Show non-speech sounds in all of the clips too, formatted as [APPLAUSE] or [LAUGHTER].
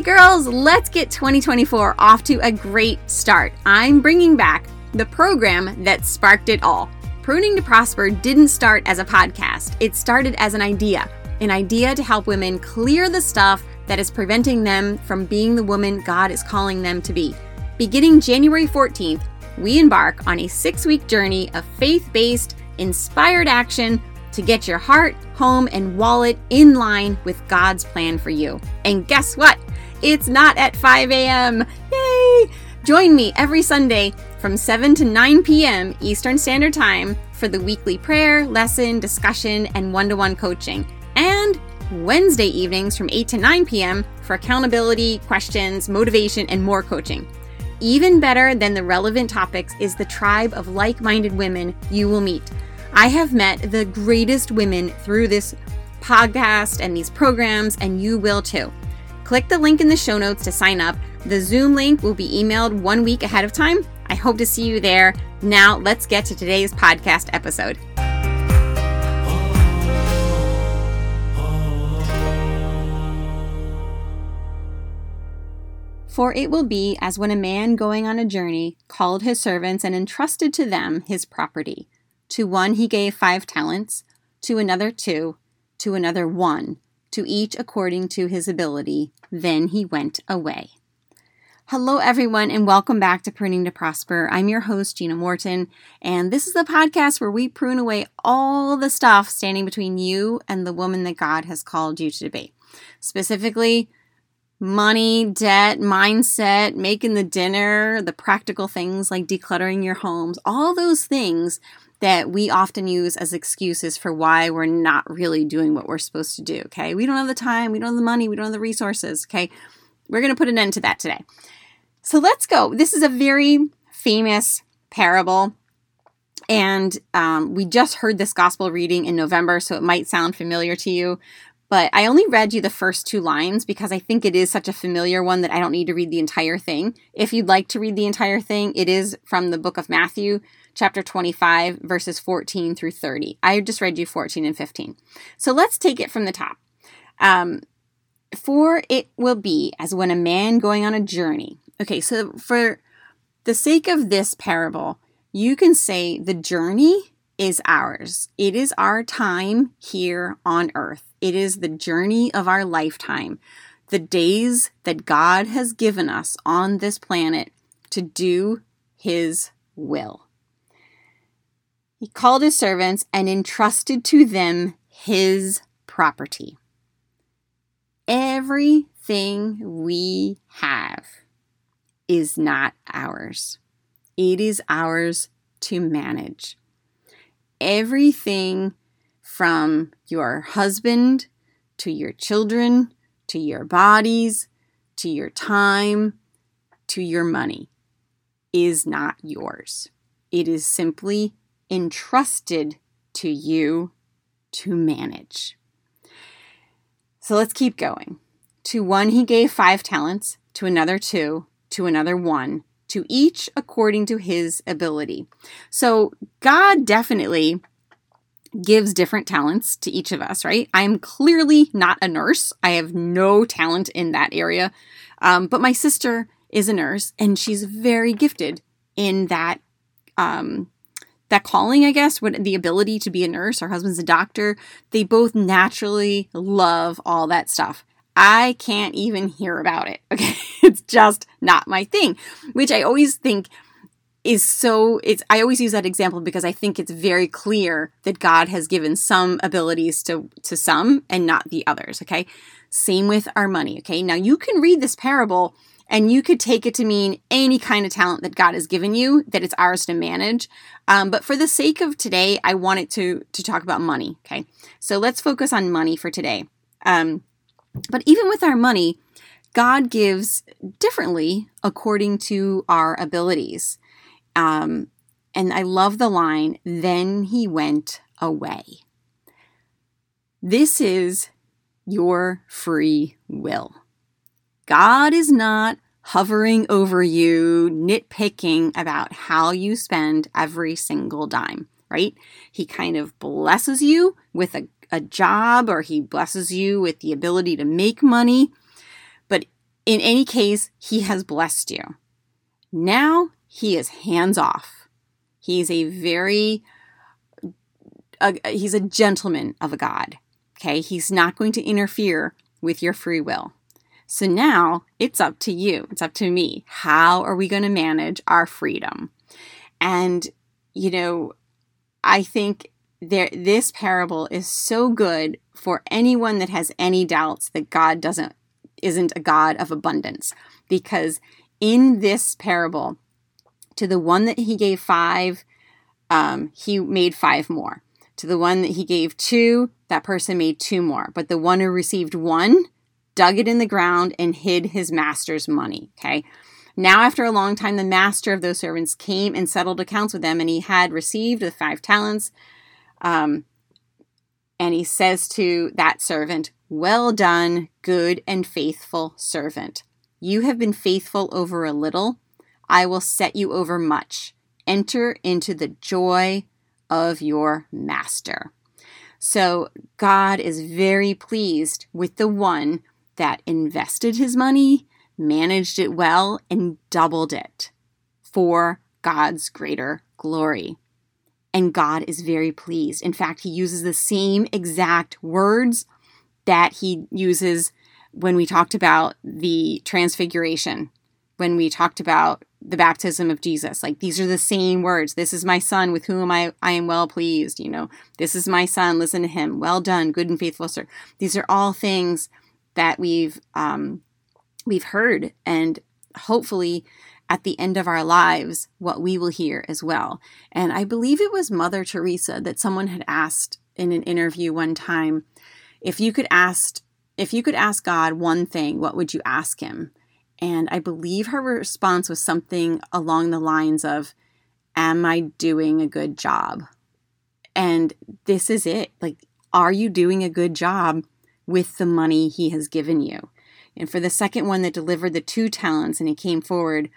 girls, let's get 2024 off to a great start. I'm bringing back the program that sparked it all. Pruning to Prosper didn't start as a podcast, it started as an idea an idea to help women clear the stuff that is preventing them from being the woman God is calling them to be. Beginning January 14th, we embark on a six week journey of faith based, inspired action to get your heart, home, and wallet in line with God's plan for you. And guess what? It's not at 5 a.m. Yay! Join me every Sunday from 7 to 9 p.m. Eastern Standard Time for the weekly prayer, lesson, discussion, and one to one coaching. And Wednesday evenings from 8 to 9 p.m. for accountability, questions, motivation, and more coaching. Even better than the relevant topics is the tribe of like minded women you will meet. I have met the greatest women through this podcast and these programs, and you will too. Click the link in the show notes to sign up. The Zoom link will be emailed one week ahead of time. I hope to see you there. Now, let's get to today's podcast episode. For it will be as when a man going on a journey called his servants and entrusted to them his property. To one he gave five talents, to another two, to another one, to each according to his ability. Then he went away. Hello, everyone, and welcome back to Pruning to Prosper. I'm your host, Gina Morton, and this is the podcast where we prune away all the stuff standing between you and the woman that God has called you to be. Specifically, money, debt, mindset, making the dinner, the practical things like decluttering your homes, all those things that we often use as excuses for why we're not really doing what we're supposed to do. Okay. We don't have the time, we don't have the money, we don't have the resources. Okay. We're going to put an end to that today. So let's go. This is a very famous parable. And um, we just heard this gospel reading in November, so it might sound familiar to you. But I only read you the first two lines because I think it is such a familiar one that I don't need to read the entire thing. If you'd like to read the entire thing, it is from the book of Matthew, chapter 25, verses 14 through 30. I just read you 14 and 15. So let's take it from the top. Um, for it will be as when a man going on a journey. Okay, so for the sake of this parable, you can say the journey is ours. It is our time here on earth. It is the journey of our lifetime, the days that God has given us on this planet to do His will. He called His servants and entrusted to them His property. Everything we have is not ours, it is ours to manage everything from your husband to your children to your bodies to your time to your money is not yours. It is simply entrusted to you to manage. So let's keep going. To one he gave five talents, to another two, to another one, to each according to his ability. So God definitely gives different talents to each of us, right? I'm clearly not a nurse. I have no talent in that area. Um, but my sister is a nurse and she's very gifted in that um, that calling, I guess, what the ability to be a nurse. Her husband's a doctor. They both naturally love all that stuff. I can't even hear about it. [LAUGHS] Okay. it's just not my thing, which I always think is so it's I always use that example because I think it's very clear that God has given some abilities to to some and not the others, okay? Same with our money, okay? Now you can read this parable and you could take it to mean any kind of talent that God has given you that it's ours to manage. Um, but for the sake of today, I wanted to to talk about money. Okay, so let's focus on money for today. Um, but even with our money, God gives differently according to our abilities. Um, and I love the line, then he went away. This is your free will. God is not hovering over you, nitpicking about how you spend every single dime, right? He kind of blesses you with a a job or he blesses you with the ability to make money. But in any case, he has blessed you. Now he is hands off. He's a very, he's a gentleman of a God. Okay. He's not going to interfere with your free will. So now it's up to you. It's up to me. How are we going to manage our freedom? And, you know, I think there, this parable is so good for anyone that has any doubts that God doesn't isn't a God of abundance because in this parable to the one that he gave five um, he made five more to the one that he gave two that person made two more but the one who received one dug it in the ground and hid his master's money okay now after a long time the master of those servants came and settled accounts with them and he had received the five talents um, and he says to that servant, Well done, good and faithful servant. You have been faithful over a little. I will set you over much. Enter into the joy of your master. So God is very pleased with the one that invested his money, managed it well, and doubled it for God's greater glory and God is very pleased. In fact, he uses the same exact words that he uses when we talked about the transfiguration, when we talked about the baptism of Jesus. Like these are the same words. This is my son with whom I, I am well pleased. You know, this is my son. Listen to him. Well done, good and faithful sir. These are all things that we've um, we've heard, and hopefully at the end of our lives what we will hear as well. And I believe it was Mother Teresa that someone had asked in an interview one time if you could ask if you could ask God one thing, what would you ask him? And I believe her response was something along the lines of am I doing a good job? And this is it. Like are you doing a good job with the money he has given you? And for the second one that delivered the two talents and he came forward,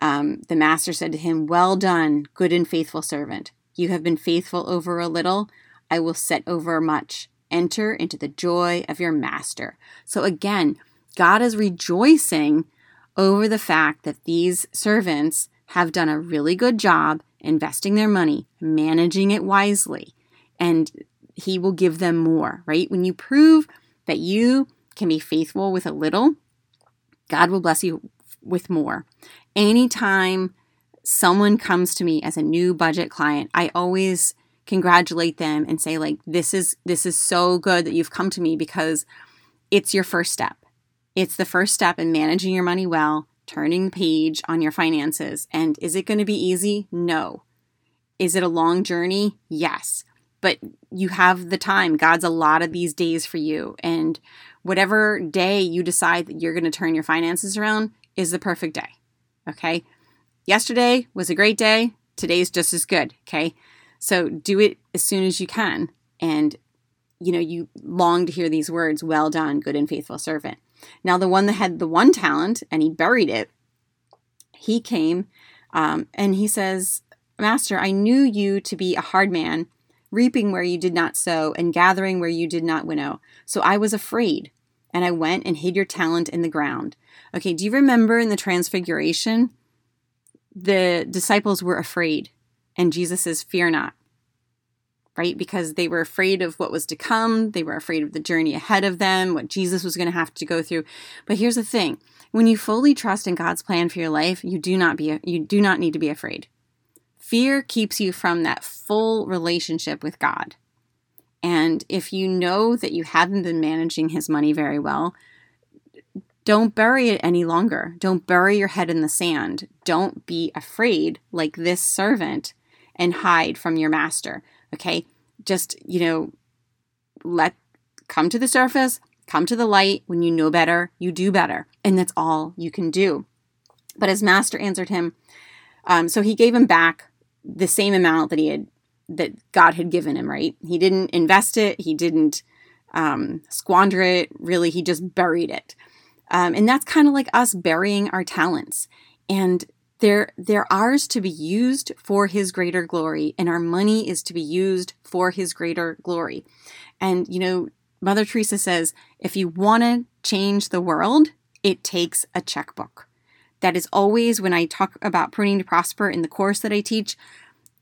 um, the master said to him, Well done, good and faithful servant. You have been faithful over a little, I will set over much. Enter into the joy of your master. So again, God is rejoicing over the fact that these servants have done a really good job investing their money, managing it wisely, and He will give them more, right? When you prove that you can be faithful with a little, God will bless you with more anytime someone comes to me as a new budget client, I always congratulate them and say like this is this is so good that you've come to me because it's your first step. It's the first step in managing your money well, turning the page on your finances. And is it going to be easy? No. Is it a long journey? Yes. But you have the time. God's a lot of these days for you. And whatever day you decide that you're going to turn your finances around is the perfect day. Okay. Yesterday was a great day. Today's just as good. Okay. So do it as soon as you can. And, you know, you long to hear these words well done, good and faithful servant. Now, the one that had the one talent and he buried it, he came um, and he says, Master, I knew you to be a hard man, reaping where you did not sow and gathering where you did not winnow. So I was afraid and I went and hid your talent in the ground. Okay, do you remember in the Transfiguration? The disciples were afraid, and Jesus says, Fear not, right? Because they were afraid of what was to come. They were afraid of the journey ahead of them, what Jesus was going to have to go through. But here's the thing when you fully trust in God's plan for your life, you do not, be, you do not need to be afraid. Fear keeps you from that full relationship with God. And if you know that you haven't been managing his money very well, don't bury it any longer. Don't bury your head in the sand. Don't be afraid like this servant and hide from your master. Okay? Just, you know, let come to the surface, come to the light. When you know better, you do better. And that's all you can do. But his master answered him. Um, so he gave him back the same amount that he had that God had given him, right? He didn't invest it, he didn't um, squander it, really, he just buried it. Um, and that's kind of like us burying our talents. And they're, they're ours to be used for his greater glory, and our money is to be used for his greater glory. And, you know, Mother Teresa says if you want to change the world, it takes a checkbook. That is always when I talk about pruning to prosper in the course that I teach.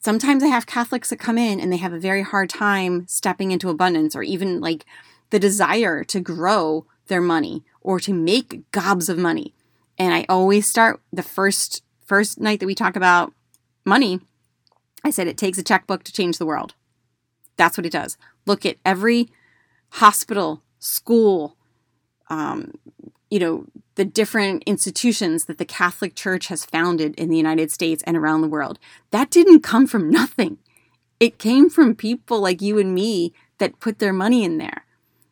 Sometimes I have Catholics that come in and they have a very hard time stepping into abundance or even like the desire to grow their money or to make gobs of money. And I always start the first first night that we talk about money, I said it takes a checkbook to change the world. That's what it does. Look at every hospital, school, um, you know, the different institutions that the Catholic Church has founded in the United States and around the world. That didn't come from nothing. It came from people like you and me that put their money in there.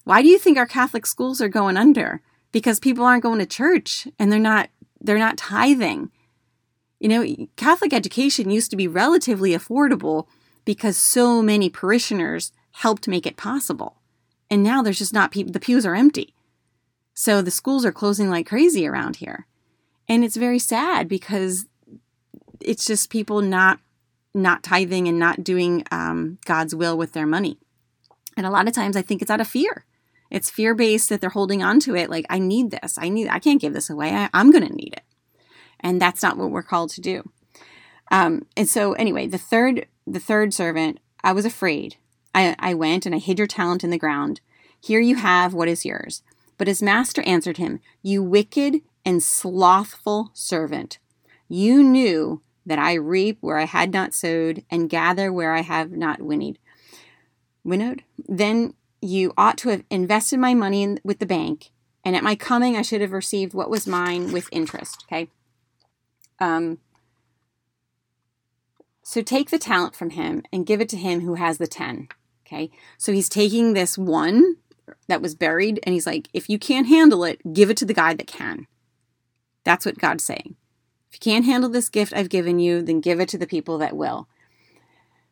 Why do you think our Catholic schools are going under? Because people aren't going to church and they're not they're not tithing. You know, Catholic education used to be relatively affordable because so many parishioners helped make it possible. And now there's just not people, the pews are empty. So the schools are closing like crazy around here. And it's very sad because it's just people not not tithing and not doing um, God's will with their money. And a lot of times I think it's out of fear. It's fear based that they're holding on to it like, I need this. I need, I can't give this away. I, I'm going to need it and that's not what we're called to do. Um, and so anyway, the third the third servant, I was afraid. I, I went and I hid your talent in the ground. Here you have what is yours. But his master answered him, You wicked and slothful servant. You knew that I reap where I had not sowed and gather where I have not winnowed. Winnowed? Then you ought to have invested my money in, with the bank, and at my coming I should have received what was mine with interest. Okay. Um, so take the talent from him and give it to him who has the 10. Okay. So he's taking this one that was buried and he's like, if you can't handle it, give it to the guy that can. That's what God's saying. If you can't handle this gift I've given you, then give it to the people that will.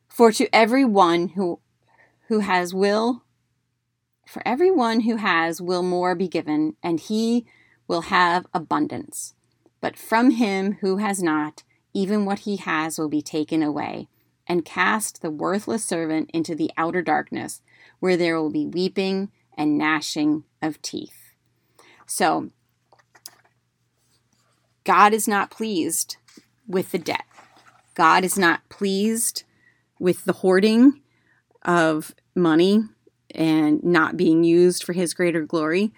For to every one who who has will for everyone who has will more be given and he will have abundance. But from him who has not, even what he has will be taken away. And cast the worthless servant into the outer darkness, where there will be weeping and gnashing of teeth. So, God is not pleased with the debt. God is not pleased with the hoarding of money and not being used for his greater glory.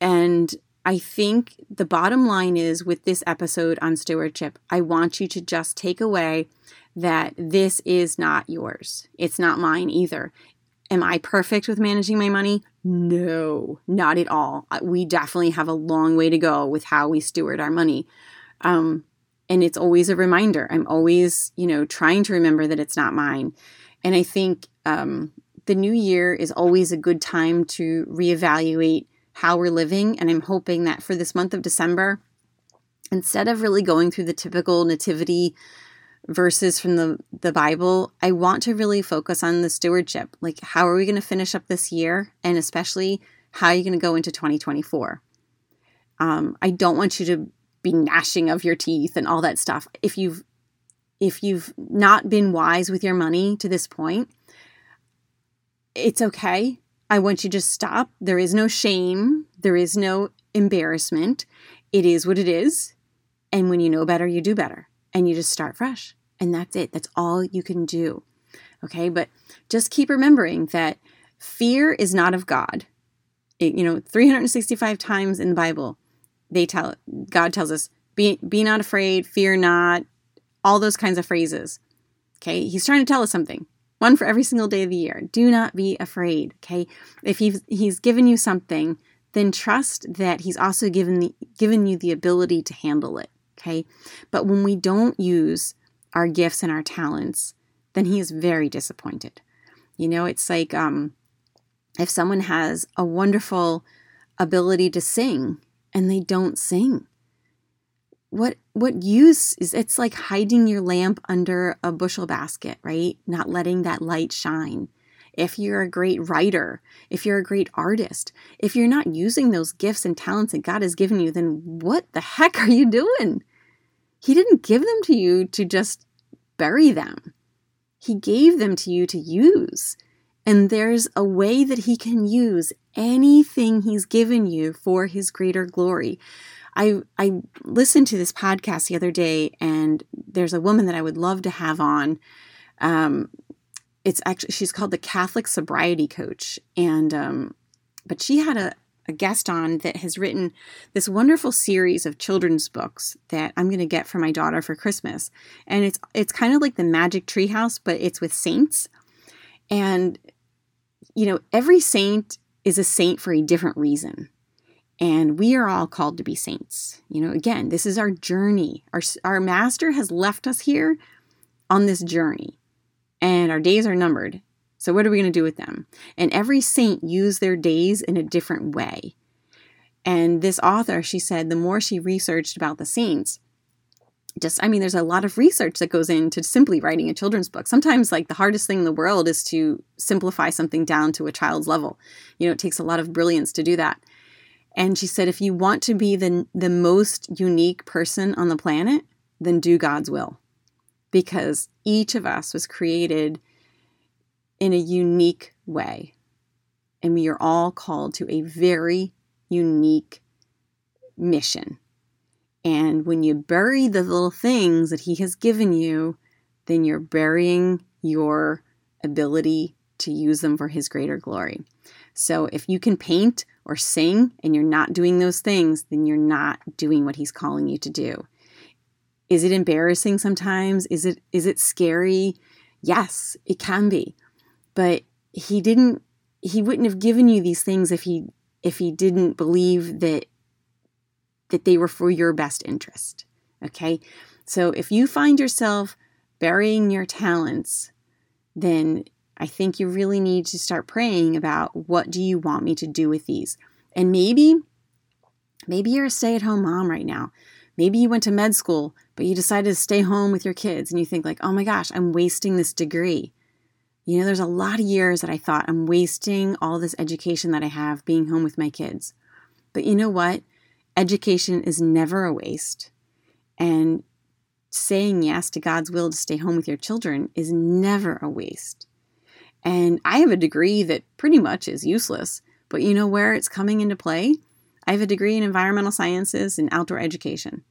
And I think the bottom line is with this episode on stewardship, I want you to just take away that this is not yours. It's not mine either. Am I perfect with managing my money? No, not at all. We definitely have a long way to go with how we steward our money. Um, and it's always a reminder. I'm always, you know, trying to remember that it's not mine. And I think um, the new year is always a good time to reevaluate how we're living. And I'm hoping that for this month of December, instead of really going through the typical nativity verses from the, the Bible, I want to really focus on the stewardship. Like, how are we going to finish up this year? And especially, how are you going to go into 2024? Um, I don't want you to be gnashing of your teeth and all that stuff. If you've if you've not been wise with your money to this point, it's okay. I want you to stop. There is no shame, there is no embarrassment. It is what it is. And when you know better, you do better. And you just start fresh. And that's it. That's all you can do. Okay. But just keep remembering that fear is not of God. It, you know, 365 times in the Bible, they tell God tells us, be, be not afraid, fear not, all those kinds of phrases. Okay. He's trying to tell us something one for every single day of the year. Do not be afraid, okay? If he's, he's given you something, then trust that he's also given, the, given you the ability to handle it, okay? But when we don't use our gifts and our talents, then he is very disappointed. You know, it's like um, if someone has a wonderful ability to sing and they don't sing, what what use is it's like hiding your lamp under a bushel basket right? Not letting that light shine. If you're a great writer if you're a great artist if you're not using those gifts and talents that god has given you then what the heck are you doing? He didn't give them to you to just bury them. He gave them to you to use. And there's a way that He can use anything He's given you for His greater glory. I, I listened to this podcast the other day, and there's a woman that I would love to have on. Um, it's actually she's called the Catholic Sobriety Coach, and um, but she had a, a guest on that has written this wonderful series of children's books that I'm going to get for my daughter for Christmas. And it's it's kind of like the Magic Treehouse, but it's with saints. And you know, every saint is a saint for a different reason. And we are all called to be saints. You know, again, this is our journey. Our our master has left us here on this journey. And our days are numbered. So, what are we going to do with them? And every saint used their days in a different way. And this author, she said, the more she researched about the saints, just, I mean, there's a lot of research that goes into simply writing a children's book. Sometimes, like, the hardest thing in the world is to simplify something down to a child's level. You know, it takes a lot of brilliance to do that. And she said, if you want to be the, the most unique person on the planet, then do God's will. Because each of us was created in a unique way. And we are all called to a very unique mission. And when you bury the little things that He has given you, then you're burying your ability to use them for His greater glory. So if you can paint or sing and you're not doing those things, then you're not doing what He's calling you to do. Is it embarrassing sometimes? Is it is it scary? Yes, it can be but he didn't he wouldn't have given you these things if he if he didn't believe that that they were for your best interest okay so if you find yourself burying your talents then i think you really need to start praying about what do you want me to do with these and maybe maybe you're a stay-at-home mom right now maybe you went to med school but you decided to stay home with your kids and you think like oh my gosh i'm wasting this degree you know, there's a lot of years that I thought I'm wasting all this education that I have being home with my kids. But you know what? Education is never a waste. And saying yes to God's will to stay home with your children is never a waste. And I have a degree that pretty much is useless, but you know where it's coming into play? I have a degree in environmental sciences and outdoor education.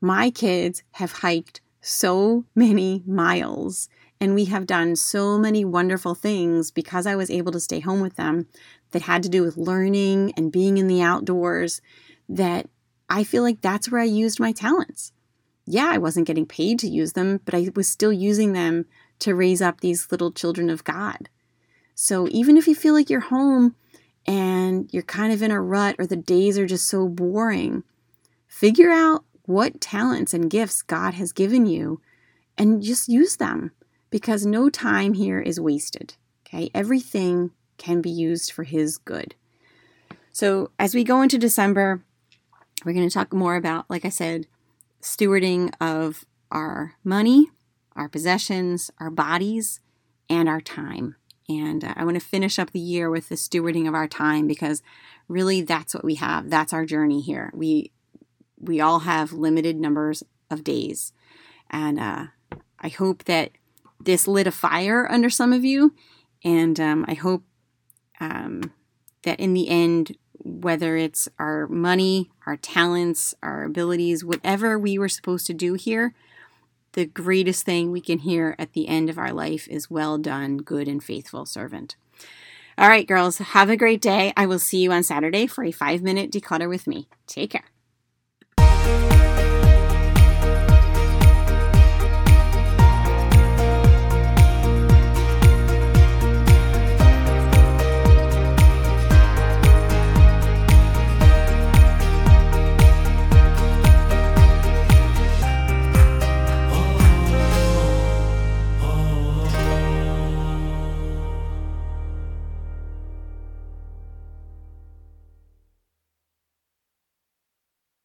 My kids have hiked so many miles and we have done so many wonderful things because I was able to stay home with them that had to do with learning and being in the outdoors that I feel like that's where I used my talents. Yeah, I wasn't getting paid to use them, but I was still using them to raise up these little children of God. So even if you feel like you're home and you're kind of in a rut or the days are just so boring, figure out what talents and gifts God has given you and just use them because no time here is wasted. Okay, everything can be used for His good. So, as we go into December, we're going to talk more about, like I said, stewarding of our money, our possessions, our bodies, and our time. And uh, I want to finish up the year with the stewarding of our time because really that's what we have. That's our journey here. We we all have limited numbers of days, and uh, I hope that this lit a fire under some of you. And um, I hope um, that in the end, whether it's our money, our talents, our abilities, whatever we were supposed to do here, the greatest thing we can hear at the end of our life is well done, good and faithful servant. All right, girls, have a great day. I will see you on Saturday for a five minute declutter with me. Take care.